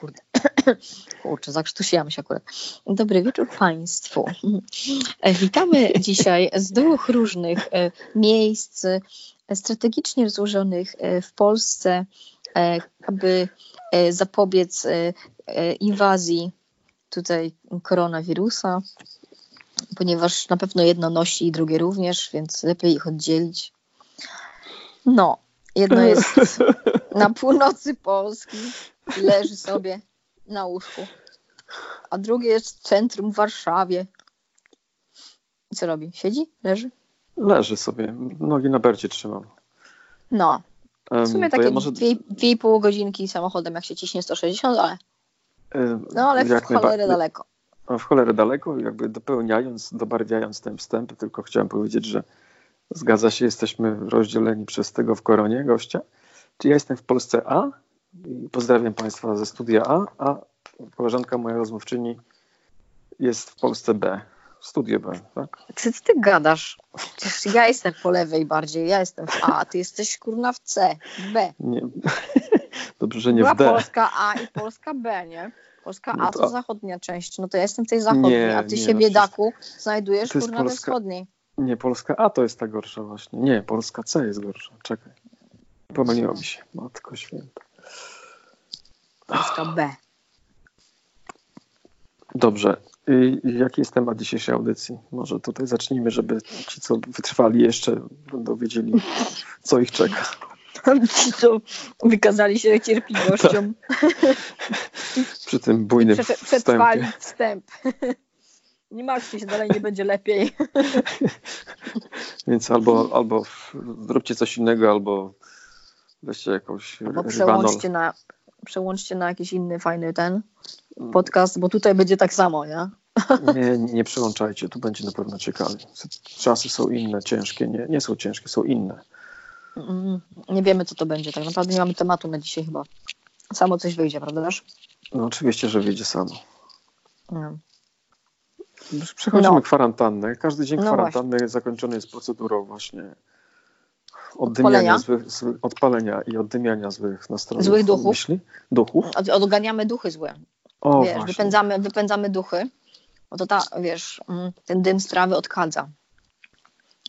kurde. Kurczę, zakrztusiłam się akurat. Dobry wieczór Państwu. E, Witamy dzisiaj z dwóch różnych e, miejsc e, strategicznie rozłożonych e, w Polsce, aby zapobiec inwazji tutaj koronawirusa, ponieważ na pewno jedno nosi i drugie również, więc lepiej ich oddzielić. No, jedno jest na północy Polski, leży sobie na łóżku, a drugie jest w centrum w Warszawie. I co robi? Siedzi? Leży? Leży sobie, nogi na bercie trzymam. No, w sumie to takie ja może, dwie, dwie i pół godzinki samochodem, jak się ciśnie 160, ale, no, ale w cholerę daleko. W cholerę daleko, jakby dopełniając, dobarwiając ten wstęp, tylko chciałem powiedzieć, że zgadza się, jesteśmy rozdzieleni przez tego w koronie gościa. Czy ja jestem w Polsce A i pozdrawiam Państwa ze studia A, a koleżanka moja rozmówczyni jest w Polsce B, w studiu B, tak? Co ty, ty gadasz? Przecież ja jestem po lewej bardziej, ja jestem w A, ty jesteś kurna w C, B. Nie. Dobrze, że nie Była w D. Polska A i Polska B, nie? Polska No A to- to zachodnia część, no to ja jestem w tej zachodniej, Nie, a ty nie, się no biedaku znajdujesz to jest kurna we Polska- wschodniej. Nie, Polska A to jest ta gorsza właśnie. Nie, Polska C jest gorsza. Czekaj. Pomyliło mi się. Matko święta. Polska B. Dobrze. Jaki jest temat dzisiejszej audycji? Może tutaj zacznijmy, żeby ci, co wytrwali jeszcze, będą wiedzieli, co ich czeka. Ci, co wykazali się cierpliwością, Przy tym bujnym przetrwa- przetrwali wstęp. Nie martwcie się, dalej nie będzie lepiej. Więc albo, albo zróbcie coś innego, albo weźcie jakąś Albo przełączcie na, przełączcie na jakiś inny fajny ten podcast, bo tutaj będzie tak samo, nie? Nie, nie, przełączajcie, tu będzie na pewno ciekawie. Czasy są inne, ciężkie. Nie, nie są ciężkie, są inne. Mm, Nie wiemy, co to będzie. Tak naprawdę nie mamy tematu na dzisiaj chyba. Samo coś wyjdzie, prawda? Wiesz? No oczywiście, że wyjdzie samo. No. Przechodzimy No. kwarantannę. Każdy dzień No kwarantanny zakończony jest procedurą właśnie. Oddymiania złych, złych, odpalenia i oddymiania złych nastrojów. Złych duchów. Myśli? Duchów? Od, odganiamy duchy złe. O, wiesz, właśnie. wypędzamy, wypędzamy duchy. No to ta, wiesz, mm, ten dym z trawy odkadza.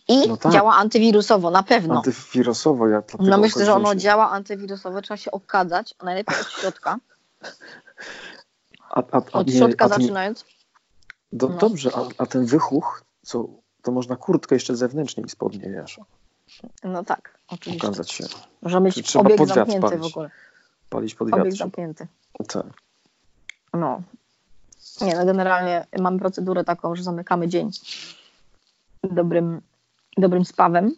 I No tak. działa antywirusowo, na pewno. Antywirusowo, ja dlatego No myślę, że ono działa antywirusowo, trzeba się okadzać, a najlepiej od środka. A, a, a, Od nie, środka ten, zaczynając. do, no. Dobrze, a, a ten wychuch, co, to można kurtkę jeszcze zewnętrznie i spodnie, wiesz, No tak, oczywiście. okazać się. Może mieć trzeba obieg zamknięty w palić? ogóle. Palić pod Obieg wiatr. zamknięty. Tak. No. Nie, no generalnie mamy procedurę taką, że zamykamy dzień dobrym, dobrym spawem.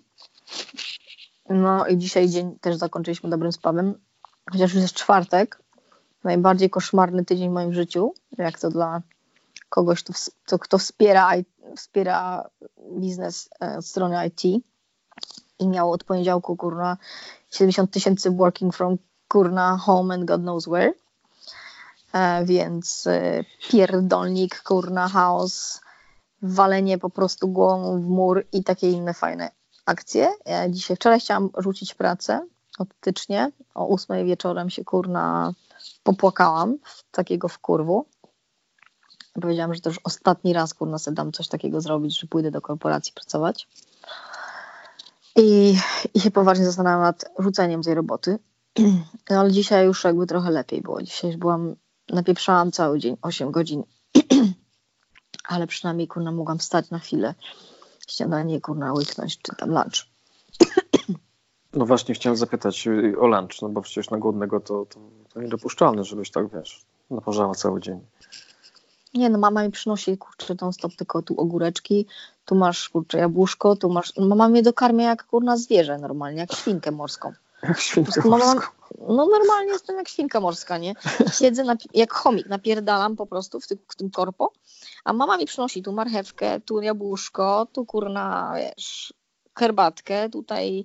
No i dzisiaj dzień też zakończyliśmy dobrym spawem. Chociaż już jest czwartek. Najbardziej koszmarny tydzień w moim życiu. Jak to dla kogoś, kto, ws- kto, wspiera, wspiera biznes e, od strony IT. I miał od poniedziałku, kurna, 70 tysięcy working from, kurna, home and God knows where. E, więc e, pierdolnik, kurna, chaos, walenie po prostu głową w mur i takie inne fajne akcje. E, dzisiaj, wczoraj chciałam rzucić pracę optycznie. O ósmej wieczorem się, kurna, popłakałam takiego wkurwu. Powiedziałam, że to już ostatni raz, kurna, sobie dam coś takiego zrobić, że pójdę do korporacji pracować. I, I się poważnie zastanawiam nad rzuceniem tej roboty. No ale dzisiaj już jakby trochę lepiej było. Dzisiaj już byłam, napieprzałam cały dzień, 8 godzin. ale przynajmniej, kurna, mogłam wstać na chwilę, śniadanie, kurna, łyknąć, czy tam lunch. No właśnie chciałem zapytać y, o lunch, no bo przecież na głodnego to, to, to niedopuszczalne, żebyś tak, wiesz, naparzała cały dzień. Nie no, mama mi przynosi, kurczę, tą stop tylko tu ogóreczki, tu masz, kurczę, jabłuszko, tu masz... Mama mnie dokarmia jak, kurna, zwierzę normalnie, jak świnkę morską. Jak świnkę Mama, morską. no normalnie jestem jak świnka morska, nie? Siedzę na, jak chomik, napierdalam po prostu w tym, w tym korpo, a mama mi przynosi tu marchewkę, tu jabłuszko, tu kurna, wiesz, herbatkę, tutaj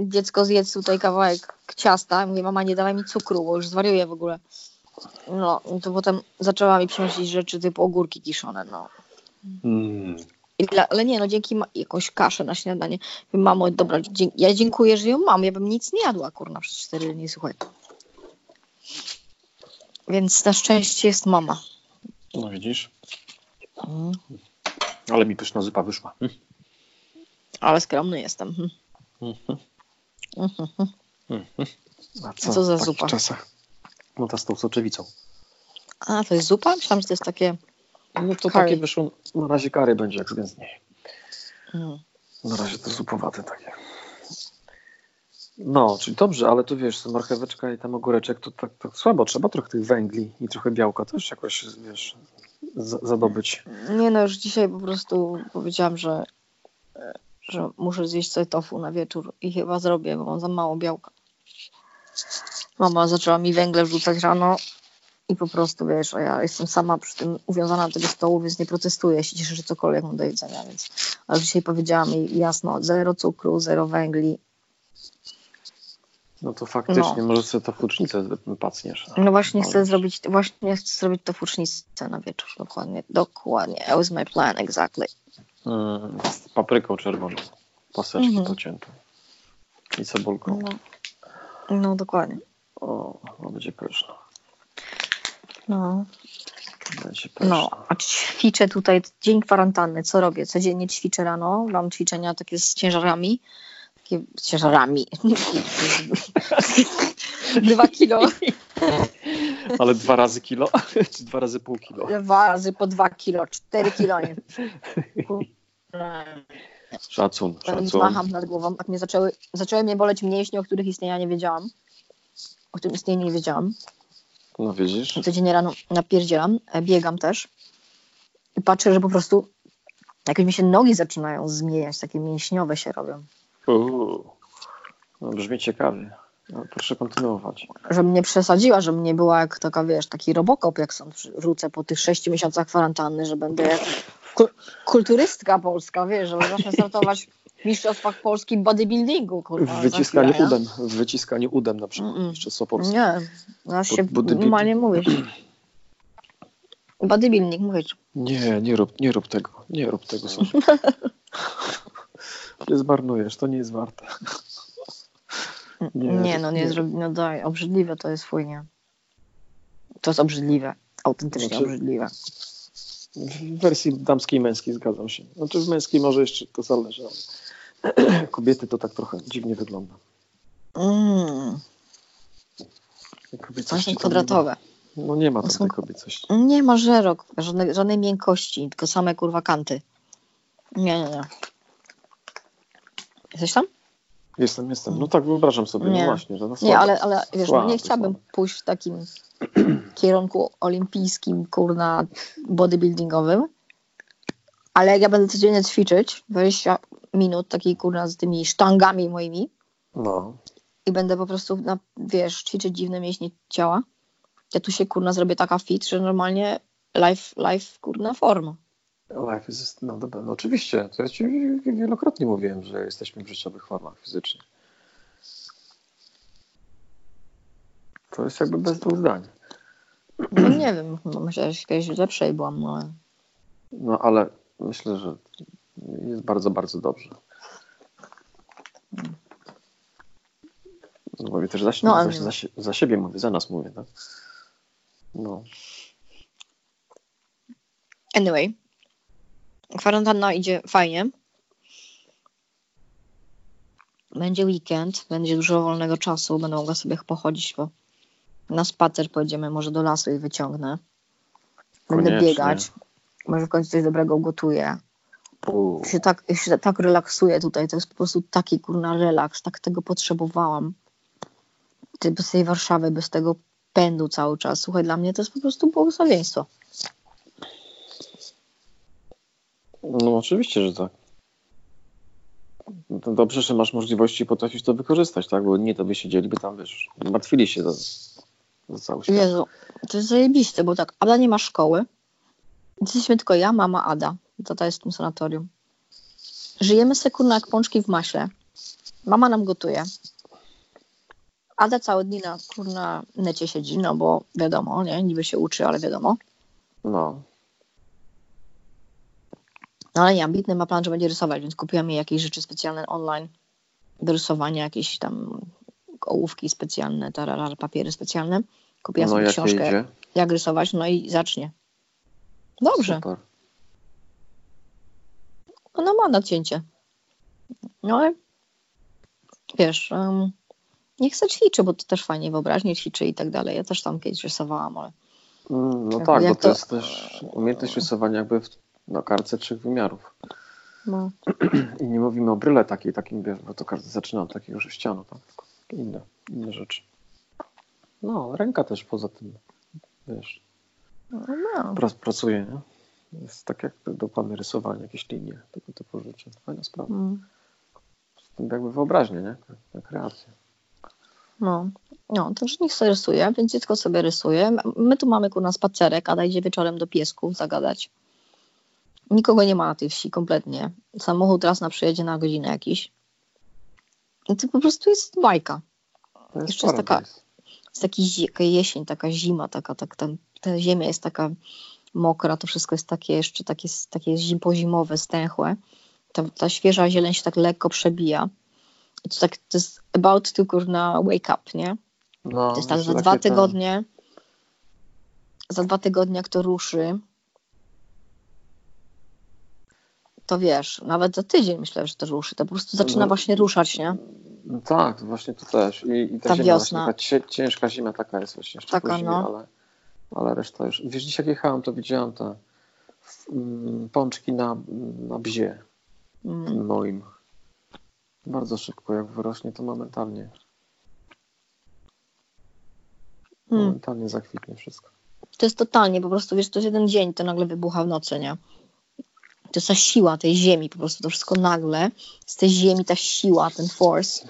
dziecko zjedz tutaj kawałek ciasta. Mówię, mama nie dawaj mi cukru, bo już zwariuję w ogóle. No, to potem zaczęła mi przynosić rzeczy typu ogórki kiszone, no. Mm. Dla, ale nie, no dzięki ma, jakąś kaszę na śniadanie. Mamo, dobra, dzie- ja dziękuję, że ją mam. Ja bym nic nie jadła, kurna, przez cztery dni, słuchaj. Więc na szczęście jest mama. No widzisz? Mm. Ale mi pyszna zupa wyszła. Mm. Ale skromny jestem. Mhm. Mhm. Mhm. Mhm. A Co za w takich zupa? czasach? No ta z tą soczewicą. A, to jest zupa? Myślałam, że to jest takie... No to takie wyszło, na razie kary będzie, jak więc nie. Mm. Na razie to zupowate takie. No, czyli dobrze, ale tu wiesz, marcheweczka i tam ogóreczek to tak, tak słabo. Trzeba trochę tych węgli i trochę białka też jakoś, wiesz, zadobyć. Nie no, już dzisiaj po prostu powiedziałam, że, że muszę zjeść sobie tofu na wieczór i chyba zrobię, bo mam za mało białka. Mama zaczęła mi węgle wrzucać rano i po prostu, wiesz, a ja jestem sama przy tym uwiązana do tego stołu, więc nie protestuję, się cieszę, że cokolwiek mam do jedzenia, więc ale dzisiaj powiedziałam jej jasno, zero cukru, zero węgli. No to faktycznie, może sobie to fucznicę pacniesz. No właśnie chcę Ale- zrobić, właśnie chcę zrobić to fucznicę na wieczór, dokładnie, dokładnie, that was my plan, exactly. Mm, z papryką czerwoną, paseczki Mhm. pocięte i cebulką. No, no dokładnie. O, no będzie pyszne. No. Pyszne. No, a ćwiczę tutaj dzień kwarantanny. Co robię? Codziennie ćwiczę rano. Mam ćwiczenia takie z ciężarami. Takie z ciężarami. Dwa kilo. Ale dwa razy kilo? Czy dwa razy pół kilo? Dwa razy po dwa kilo. Cztery kilo. Nie. Szacun, szacun. Zmacham nad głową. Tak mnie zaczęły, zaczęły mnie boleć mięśnie, o których istnienia nie wiedziałam. O którym istnieniu nie wiedziałam. No widzisz? Codziennie rano napierdzielam. e, Biegam też. I patrzę, że po prostu jakoś mi się nogi zaczynają zmieniać. Takie mięśniowe się robią. Uuu. No, brzmi ciekawie. No, proszę kontynuować. żebym nie przesadziła, żebym nie była jak taka, wiesz, taki robokop, jak są wrócę po tych sześciu miesiącach kwarantanny, że będę jak ku- kulturystka polska, wiesz, że zacznę startować mistrzostwach polskim bodybuildingu, kurwa. W wyciskaniu chwilę, nie? udem. W wyciskaniu udem na przykład. Mm-mm. Jeszcze Soporskie. Nie, ja się Bo- bodybuilding- normalnie mówisz. Bodybuilding, mówisz. Nie, nie rób, nie rób tego. Nie rób tego sobie. nie zmarnujesz, to nie jest warte. Nie, Nie, no nie, nie. Zrobi, no daj, obrzydliwe to jest fuj, nie. To jest obrzydliwe, autentycznie Znaczy- obrzydliwe. W wersji damskiej i męskiej zgadzam się. Znaczy w męskiej może jeszcze to zależy, ale kobiety to tak trochę dziwnie wygląda. Mm, one są tam nie ma. kwadratowe. No nie ma tej kobiecości. Nie ma żerok, żadnej, żadnej miękkości, tylko same kurwa kanty. Nie, nie, nie. Jesteś tam? Jestem, jestem. No tak wyobrażam sobie, Nie. no właśnie, że no Nie, ale, ale wiesz, no nie chciałabym pójść w takim kierunku olimpijskim, kurna, bodybuildingowym. Ale jak ja będę codziennie ćwiczyć, 20 minut takiej kurna z tymi sztangami moimi No, i będę po prostu, na, wiesz, ćwiczyć dziwne mięśnie ciała, ja tu się kurna zrobię taka fit, że normalnie life, life kurna forma. life is, no, dobra, no oczywiście, to ja ci wielokrotnie mówiłem, że jesteśmy w życiowych formach fizycznie. To jest jakby bez dwóch zdań. No nie wiem, no myślę, że kiedyś lepszej byłam, no ale... No ale myślę, że jest bardzo, bardzo dobrze. No, mówię też za, No, za, za, za siebie mówię, za nas mówię, tak? No, Anyway, kwarantanna idzie fajnie. Będzie weekend, będzie dużo wolnego czasu, będę mogła sobie pochodzić po, na spacer, pojedziemy może do lasu i wyciągnę. Będę Koniecznie. biegać, może w końcu coś dobrego ugotuję. Się tak, się tak relaksuję tutaj, to jest po prostu taki kurna relaks, tak tego potrzebowałam. Ty bez tej Warszawy, bez tego pędu cały czas. Słuchaj, dla mnie to jest po prostu błogosławieństwo. no oczywiście, że tak. To dobrze, że masz możliwości i potrafisz to wykorzystać, tak? Bo nie to by siedzieliby tam, wiesz, martwili się za, za cały świat. Jezu, to jest zajebiste, bo tak, Ada nie ma szkoły. Jesteśmy tylko ja, mama, Ada. Tata jest w tym sanatorium. Żyjemy se kurna jak pączki w maśle. Mama nam gotuje. Ada całe dni na kurna necie siedzi, no bo wiadomo, nie? Niby się uczy, ale wiadomo. No, No ale nie, ambitny ma plan, że będzie rysować, więc kupiłam jej jakieś rzeczy specjalne online do rysowania, jakieś tam ołówki specjalne, tarara, papiery specjalne. Kupiłam no sobie jak książkę. jak rysować, no i zacznie. Dobrze. Super. Ona ma nacięcie. No ale wiesz, um, niech se ćwiczy, bo to też fajnie wyobraźnie ćwiczy i tak dalej. Ja też tam kiedyś rysowałam, ale Mm, No tak, bo to, to- jest też umiejętność rysowania jakby w, na kartce trzech wymiarów. no, I nie mówimy o bryle takiej, takim, bo to każdy zaczyna od takiego sześcianu, tak? Tylko inne, inne rzeczy. No, ręka też poza tym, wiesz, no, no. prac, pracuje, nie? Jest tak jak dokładne rysowanie, jakieś linie, tego typu rzeczy. Fajna sprawa. Mm, jakby wyobraźnia, nie? Na kreację. no. No, także niech sobie rysuje, więc dziecko sobie rysuje. My tu mamy kurna spacerek, a idzie wieczorem do piesków zagadać. Nikogo nie ma na tej wsi kompletnie. Samochód raz na przyjedzie na godzinę jakiś. I to po prostu jest bajka. To jest Jeszcze jest taka- jest taki, jesień, taka zima, taka, tak, tam, ta ziemia jest taka mokra, to wszystko jest takie jeszcze takie, takie zim, pozimowe, stęchłe. Ta, ta świeża zieleń się tak lekko przebija. I to, tak, to jest about to kurna wake up, nie? No, To jest tak, za dwa takie ten- tygodnie za dwa tygodnie jak to ruszy to wiesz, nawet za tydzień myślę, że to ruszy. To po prostu zaczyna No. właśnie ruszać, nie? No tak, właśnie to też. I, i ta, Ta wiosna. Właśnie, ta ciężka zima taka jest właśnie Taka, zimie, no. ale, ale reszta już. Wiesz, dzisiaj jak jechałem, to widziałem te mm, pączki na, na bzie Mm. moim. Bardzo szybko, jak wyrośnie, to momentalnie. Mm. Momentalnie zakwitnie wszystko. To jest totalnie, po prostu, wiesz, to jest jeden dzień, to nagle wybucha w nocy, nie? To jest ta siła tej ziemi, po prostu to wszystko nagle, z tej ziemi ta siła, ten force,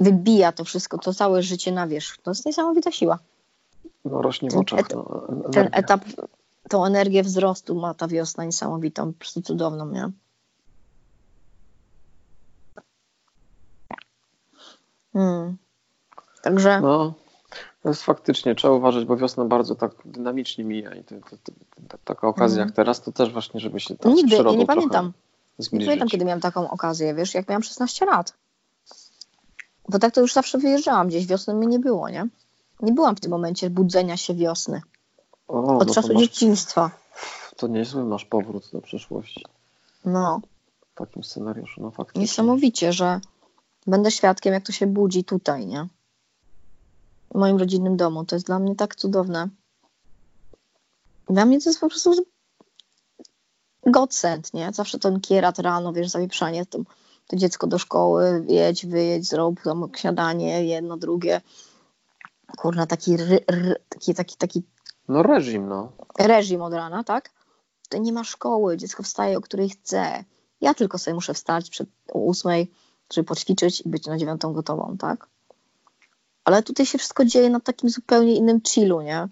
wybija to wszystko, to całe życie na wierzch. To jest niesamowita siła. No rośnie w Ten oczach. No, Ten etap, tą energię wzrostu ma ta wiosna niesamowitą, po prostu cudowną, nie? Hmm. Także, No, to jest faktycznie, trzeba uważać, bo wiosna bardzo tak dynamicznie mija i to, to, to, taka okazja Mhm. jak teraz, to też właśnie, żeby się tam z nigdy, ja przyrodą nie pamiętam, nie zbliżyć. pamiętam, kiedy miałam taką okazję, wiesz, jak miałam 16 lat. Bo tak to już zawsze wyjeżdżałam gdzieś, wiosny mnie nie było, nie? Nie byłam w tym momencie budzenia się wiosny. O, Od no czasu masz, dzieciństwa. to niezły masz powrót do przeszłości No, w takim scenariuszu, no faktycznie. niesamowicie, że będę świadkiem, jak to się budzi tutaj, nie? W moim rodzinnym domu. To jest dla mnie tak cudowne. Dla mnie to jest po prostu godsend, nie? Zawsze ten kierat rano, wiesz, zawieprzanie, to, to dziecko do szkoły, jedź, wyjedź, zrób tam śniadanie, jedno, drugie. Kurna, taki, ry, ry, taki, taki, taki No reżim, no. reżim od rana, tak? To nie ma szkoły, dziecko wstaje, o której chce. Ja tylko sobie muszę wstać przed o ósmej, żeby poćwiczyć i być na dziewiątą gotową, tak? Ale tutaj się wszystko dzieje na takim zupełnie innym chillu, nie?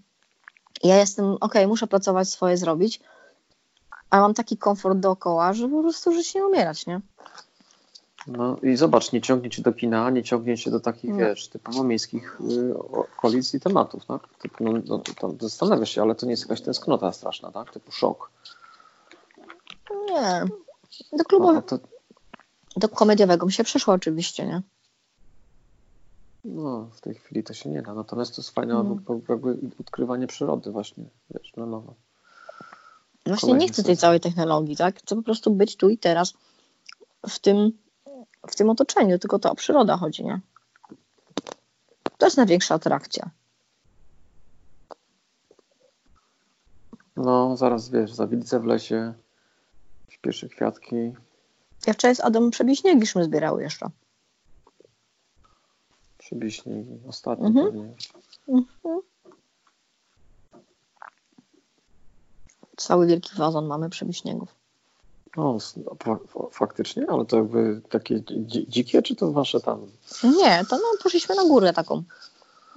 Ja jestem, okej, muszę pracować, swoje zrobić, a mam taki komfort dookoła, że po prostu żyć nie umierać, nie? No. I zobacz, nie ciągnie cię do kina, nie ciągnie cię do takich, No. wiesz, typowo miejskich y, okolic i tematów, tak? Typu, no, no, tam zastanawiasz się, ale to nie jest jakaś tęsknota straszna, tak? Typu szok. Nie. Do No, klubu, no to, do komediowego mi się przeszło oczywiście, nie? no, w tej chwili to się nie da. Natomiast to jest fajne No. jakby- odkrywanie przyrody właśnie, wiesz, na nowo. Właśnie Kolejny nie chcę tej całej technologii, tak? Chcę po prostu być tu i teraz w tym, w tym otoczeniu, tylko to o przyroda chodzi, nie? To jest największa atrakcja. No, zaraz wiesz, zawilce w lesie, pierwsze kwiatki. Ja wczoraj z Adamem przebiśniegiśmy zbierały jeszcze. Przybiśniki, ostatni Mhm. pewnie. Mhm. Cały wielki wazon mamy przebiśniegów. No, fa- faktycznie, ale to jakby takie dzi- dzikie, czy to wasze tam? Nie, to no, poszliśmy na górę taką,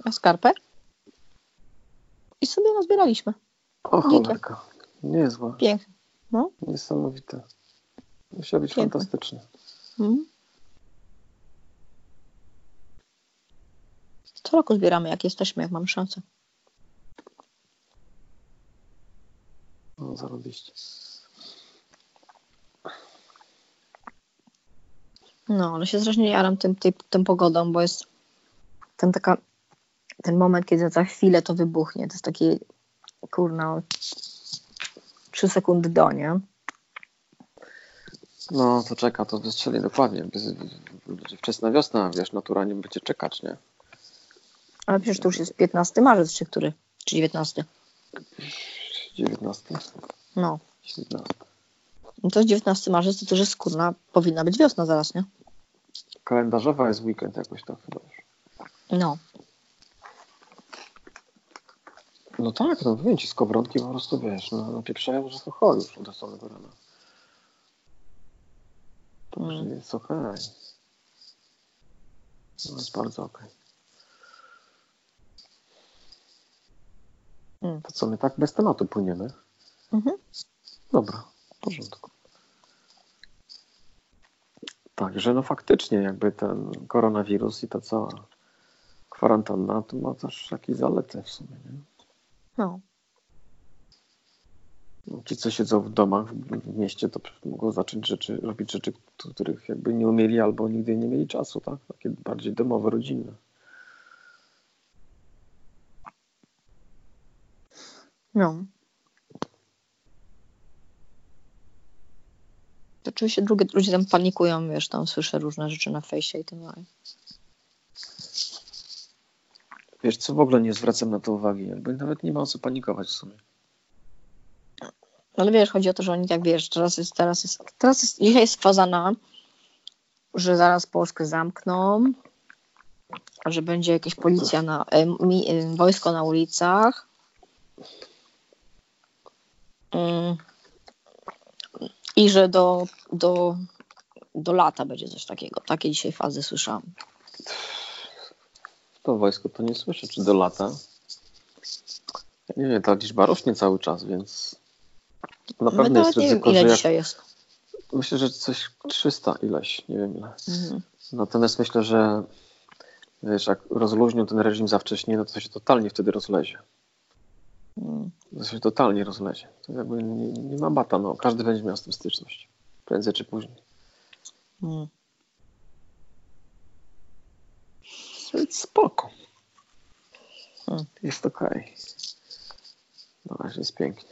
na skarpę i sobie nazbieraliśmy. O, cholerka. Niezła, Pięknie. No. niesamowite. Musiał być Piękne. fantastyczne. Mhm. Co roku zbieramy, jak jesteśmy, jak mamy szansę. No, zarobiście. No, ale się strasznie jaram tym, tej, tą pogodą, bo jest ten taka, ten moment, kiedy za chwilę to wybuchnie. To jest takie kurna, 3 sekundy do, nie? No to czeka, to wystrzeli dokładnie. Będzie wczesna wiosna, wiesz, natura nie będzie czekać, nie? Ale przecież to już jest 15 marzec, czy który? Czy 19? 19. No. 19. No to jest 19 marzec, to też jest kurna, powinna być wiosna zaraz, nie? Kalendarzowa jest weekend jakoś tak chyba już. No. No tak, no wiem ci, skowronki po prostu, wiesz, no, napieprzają, że to chodzi już od samego rana. To już Mm. jest okej. No jest bardzo okej. Mm. To co, my tak bez tematu płyniemy? Mhm. Dobra, w porządku. Także no faktycznie jakby ten koronawirus i ta cała kwarantanna to ma też jakieś zalety w sumie, nie? No. No, Ci, co siedzą w domach w, w mieście, to mogą zacząć rzeczy, robić rzeczy, których jakby nie umieli albo nigdy nie mieli czasu, tak? Takie bardziej domowe, rodzinne. No. Oczywiście drugie ludzie tam panikują, wiesz, tam słyszę różne rzeczy na fejsie i tak dalej. Wiesz co, w ogóle nie zwracam na to uwagi, jakby nawet nie ma o co panikować w sumie. Ale wiesz, chodzi o to, że oni tak wiesz, teraz jest, teraz jest, teraz jest, dzisiaj jest faza na, że zaraz Polskę zamkną, że będzie jakaś policja na, e, mi, e, wojsko na ulicach. Mm. I że do, do, do lata będzie coś takiego. Takie dzisiaj fazy słyszałam. To wojsko to nie słyszę, czy do lata. Ja nie wiem, ta liczba rośnie cały czas, więc na No pewno nawet jest nie wiem, ryzyko, ile że jak, dzisiaj jest. myślę, że coś 300 ileś, nie wiem ile. Mhm. Natomiast myślę, że wiesz, jak rozluźnią ten reżim za wcześnie, no to się totalnie wtedy rozlezie. To się totalnie rozlezie. To jakby nie, nie ma bata, no. Każdy będzie miał z tym styczność. Prędzej czy później. Mm. Więc spoko. Hmm. Jest okej. Na razie jest pięknie.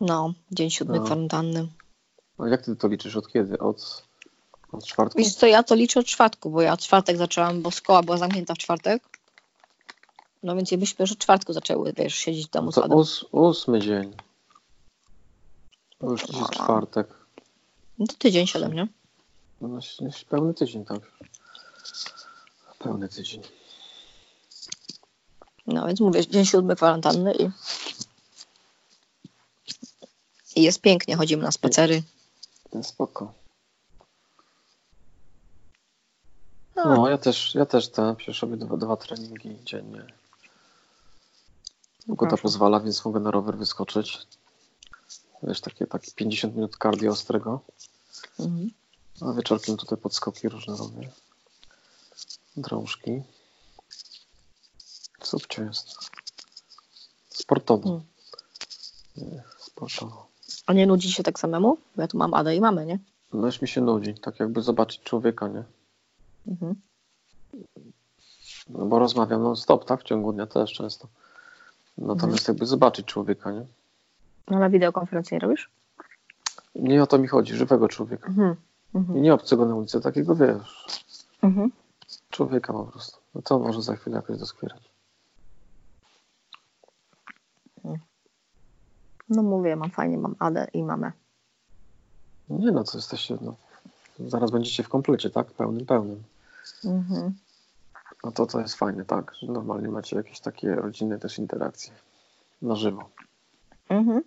No, dzień siódmy No. kwarantanny. A jak ty to liczysz? Od kiedy? Od, od czwartku? Wiesz co, ja to liczę od czwartku, bo ja od czwartek zaczęłam, bo szkoła była zamknięta w czwartek. No więc myślę, że od czwartku zaczęły, wiesz, siedzieć w domu No to ós, ósmy dzień. Bo już jest czwartek. No to tydzień siedem, nie? No, jest pełny tydzień, tak. Pełny tydzień. No więc mówię, dzień siódmy kwarantanny i, i jest pięknie, chodzimy na spacery. No, Spoko. No, No, ja też, ja też te, przecież robię dwa, dwa treningi dziennie. Pogoda pozwala, więc mogę na rower wyskoczyć. Wiesz, takie, takie 50 minut cardio ostrego. Mhm. A wieczorkiem tutaj podskoki różne robię. Drążki. Subcio jest. Sportowo. Nie, sportowo. A nie nudzi się tak samemu? Bo ja tu mam Adę i mamy, nie? No już mi się nudzi, tak jakby zobaczyć człowieka, nie? Mhm. No bo rozmawiam non stop, tak? W ciągu dnia też często. Natomiast jakby zobaczyć człowieka, nie? No na wideokonferencji nie robisz? Nie o to mi chodzi, żywego człowieka. Mhm. I Mhm. nie obcego na ulicy, takiego wiesz, Mhm. człowieka po prostu. No to może za chwilę jakoś doskwierać. No mówię, mam fajnie, mam Adę i mamę. Nie no, to jesteście, no, zaraz będziecie w komplecie, tak? Pełnym, pełnym. Mhm. No to to jest fajne, tak, że normalnie macie jakieś takie rodzinne też interakcje na żywo. Mhm.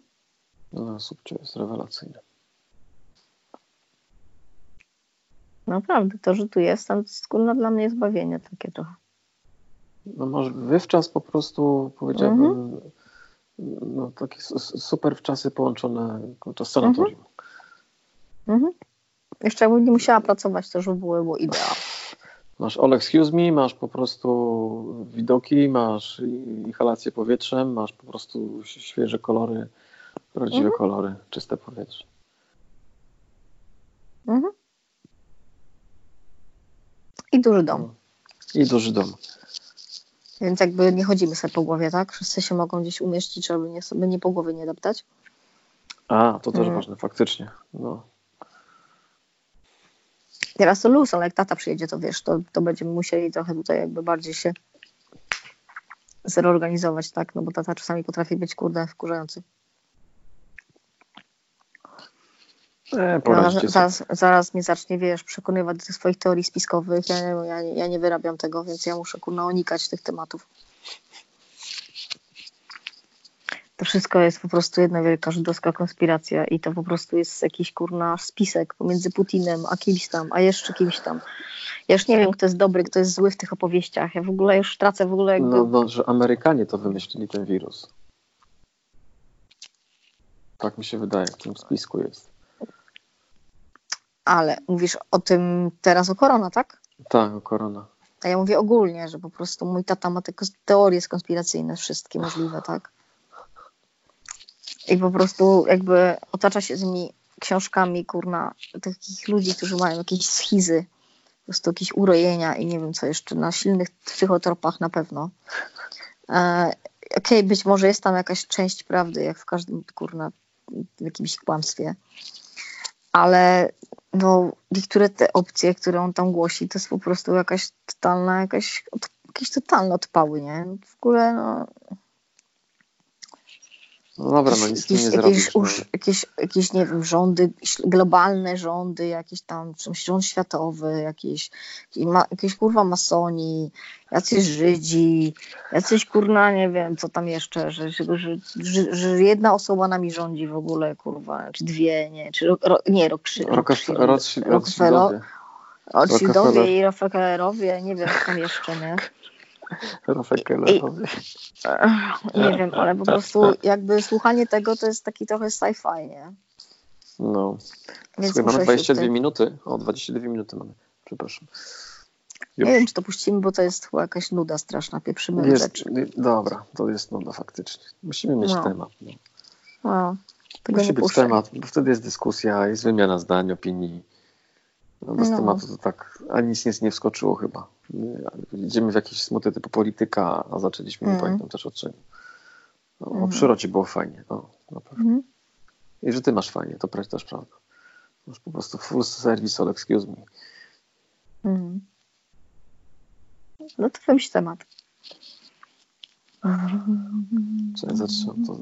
No, subcio jest rewelacyjne. Naprawdę, to, że tu jestem, to jest kurna dla mnie zbawienie takie trochę. No może wywczas po prostu powiedziałbym, no takie super wczasy połączone podczas sanatorium. Mhm. Jeszcze jakbym nie musiała pracować, to już by było, było ideał. Masz all excuse me, masz po prostu widoki, masz inhalację powietrzem, masz po prostu świeże kolory, prawdziwe Mhm. kolory, czyste powietrze. Mhm. I duży dom. I duży dom. Więc jakby nie chodzimy sobie po głowie, tak? Wszyscy się mogą gdzieś umieścić, żeby nie, sobie nie po głowie nie deptać. A, to też Mm. ważne, faktycznie. No. Teraz to luz, ale jak tata przyjedzie, to wiesz, to, to będziemy musieli trochę tutaj jakby bardziej się zreorganizować, tak? No bo tata czasami potrafi być, kurde, wkurzający. E, sobie. zaraz, zaraz mnie zacznie, wiesz, przekonywać do swoich teorii spiskowych. Ja, nie- ja, nie- ja nie wyrabiam tego, więc ja muszę, kurna, unikać tych tematów. To wszystko jest po prostu jedna wielka żydowska konspiracja i to po prostu jest jakiś, kurna, spisek pomiędzy Putinem a kimś tam, a jeszcze kimś tam. Ja już nie wiem, kto jest dobry, kto jest zły w tych opowieściach. Ja w ogóle już tracę w ogóle jakby... No, no, że Amerykanie to wymyślili ten wirus. Tak mi się wydaje, w tym spisku jest. Ale mówisz o tym teraz o korona, tak? Tak, o korona. A ja mówię ogólnie, że po prostu mój tata ma te teorie konspiracyjne, wszystkie możliwe, tak? I po prostu jakby otacza się tymi książkami, kurna, takich ludzi, którzy mają jakieś schizy, po prostu jakieś urojenia i nie wiem co jeszcze, na silnych psychotropach na pewno. E, Okej, być może jest tam jakaś część prawdy, jak w każdym, kurna, w jakimś kłamstwie, ale no, niektóre te opcje, które on tam głosi, to jest po prostu jakaś totalna, jakaś, od, jakieś totalne odpały, nie? W ogóle, no, No dobra, no nic jakieś, nie jakieś, zrobisz. No. jakieś, jakieś, nie wiem, rządy, globalne rządy, jakieś tam, rząd światowy, jakieś, jakieś kurwa masoni, jacyś Żydzi, jacyś kurna, nie wiem, co tam jeszcze, że, że, że, że, jedna osoba nami rządzi w ogóle, kurwa, czy dwie, nie, czy ro, nie, rok trzy, Rockefe- Rothschild- Rothschild- Rockefeller- Rothschildowie. Rothschildowie i Rockefellerowie, nie wiem, co tam jeszcze, nie? Rockefellerowie. Ech, Nie wiem, ale po prostu jakby słuchanie tego to jest taki trochę sci-fi, nie? No. Więc Słuchaj, mamy muszę się 22 tutaj- minuty. O, 22 minuty mamy. Przepraszam. Nie Już. wiem, czy to puścimy, bo to jest chyba jakaś nuda straszna, pieprzymy Jest, rzeczy. dobra, to jest nuda faktycznie. Musimy mieć No. temat. No. No, tego Musi nie być puszczę. temat, bo wtedy jest dyskusja, jest wymiana zdań, opinii. No bez No. tematu to tak, ani nic, nic nie wskoczyło chyba. Idziemy w jakieś smuty typu polityka, a zaczęliśmy, nie Mhm. pamiętam też od czego. No, O Mhm. przyrodzie było fajnie, no, na pewno. Mhm. I że ty masz fajnie, to też prawda. Masz po prostu full service, all excuse me. Mhm. No to wymyśl temat. Czy ja zatrzymam to?